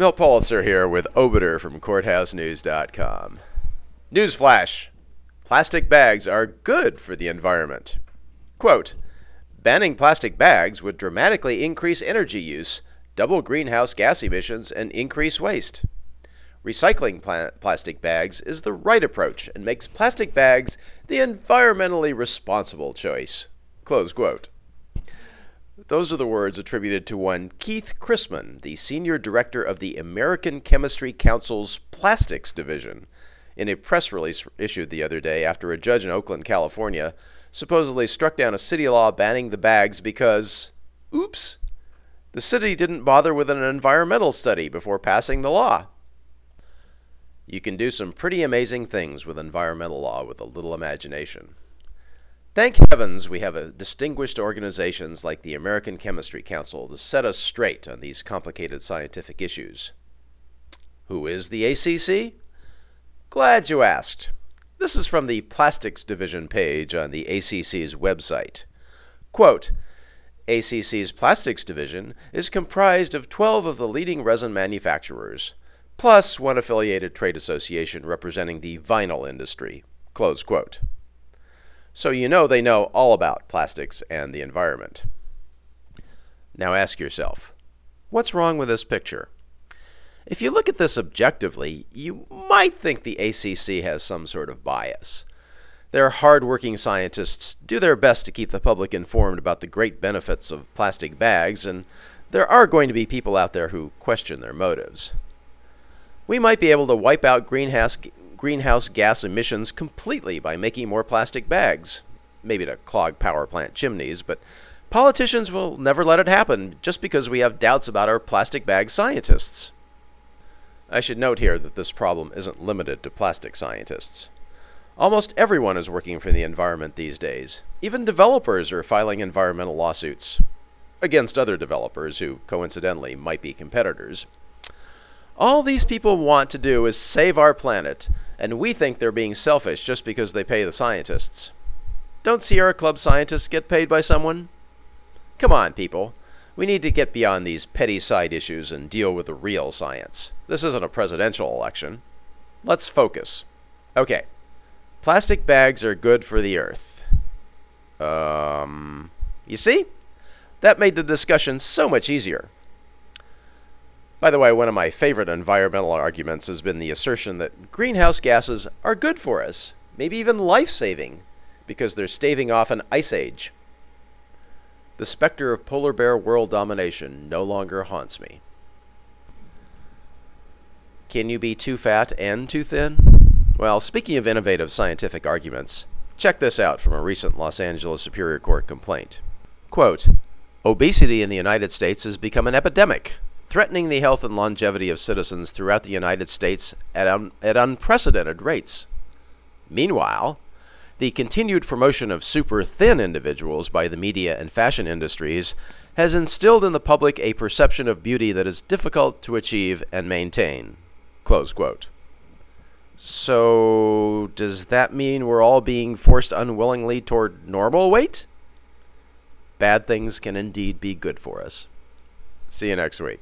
Milt Policzer here with Obiter from CourthouseNews.com. Newsflash Plastic bags are good for the environment. Quote Banning plastic bags would dramatically increase energy use, double greenhouse gas emissions, and increase waste. Recycling pla- plastic bags is the right approach and makes plastic bags the environmentally responsible choice. Close quote. Those are the words attributed to one Keith Christman, the senior director of the American Chemistry Council's Plastics Division, in a press release issued the other day after a judge in Oakland, California, supposedly struck down a city law banning the bags because, oops, the city didn't bother with an environmental study before passing the law. You can do some pretty amazing things with environmental law with a little imagination. Thank heavens we have distinguished organizations like the American Chemistry Council to set us straight on these complicated scientific issues. Who is the ACC? Glad you asked. This is from the Plastics Division page on the ACC's website. Quote, ACC's Plastics Division is comprised of 12 of the leading resin manufacturers, plus one affiliated trade association representing the vinyl industry. Close quote. So you know they know all about plastics and the environment. Now ask yourself, what's wrong with this picture? If you look at this objectively, you might think the ACC has some sort of bias. Their hard-working scientists do their best to keep the public informed about the great benefits of plastic bags, and there are going to be people out there who question their motives. We might be able to wipe out greenhouse, greenhouse gas emissions completely by making more plastic bags. Maybe to clog power plant chimneys, but politicians will never let it happen just because we have doubts about our plastic bag scientists. I should note here that this problem isn't limited to plastic scientists. Almost everyone is working for the environment these days. Even developers are filing environmental lawsuits against other developers who, coincidentally, might be competitors. All these people want to do is save our planet, and we think they're being selfish just because they pay the scientists. Don't Sierra Club scientists get paid by someone? Come on, people. We need to get beyond these petty side issues and deal with the real science. This isn't a presidential election. Let's focus. Okay. Plastic bags are good for the earth. Um, you see? That made the discussion so much easier. By the way, one of my favorite environmental arguments has been the assertion that greenhouse gases are good for us, maybe even life saving, because they're staving off an ice age. The specter of polar bear world domination no longer haunts me. Can you be too fat and too thin? Well, speaking of innovative scientific arguments, check this out from a recent Los Angeles Superior Court complaint. Quote, Obesity in the United States has become an epidemic, threatening the health and longevity of citizens throughout the United States at, un at unprecedented rates. Meanwhile, the continued promotion of super thin individuals by the media and fashion industries has instilled in the public a perception of beauty that is difficult to achieve and maintain. So, does that mean we're all being forced unwillingly toward normal weight? Bad things can indeed be good for us. See you next week.